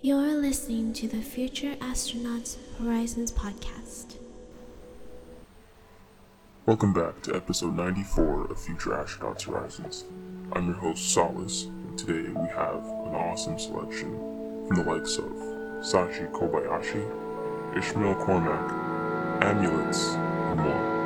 You're listening to the Future Astronauts Horizons podcast. Welcome back to episode 94 of Future Astronauts Horizons. I'm your host, Solace, and today we have an awesome selection from the likes of Sashi Kobayashi, Ishmael Cormack, Amulets, and more.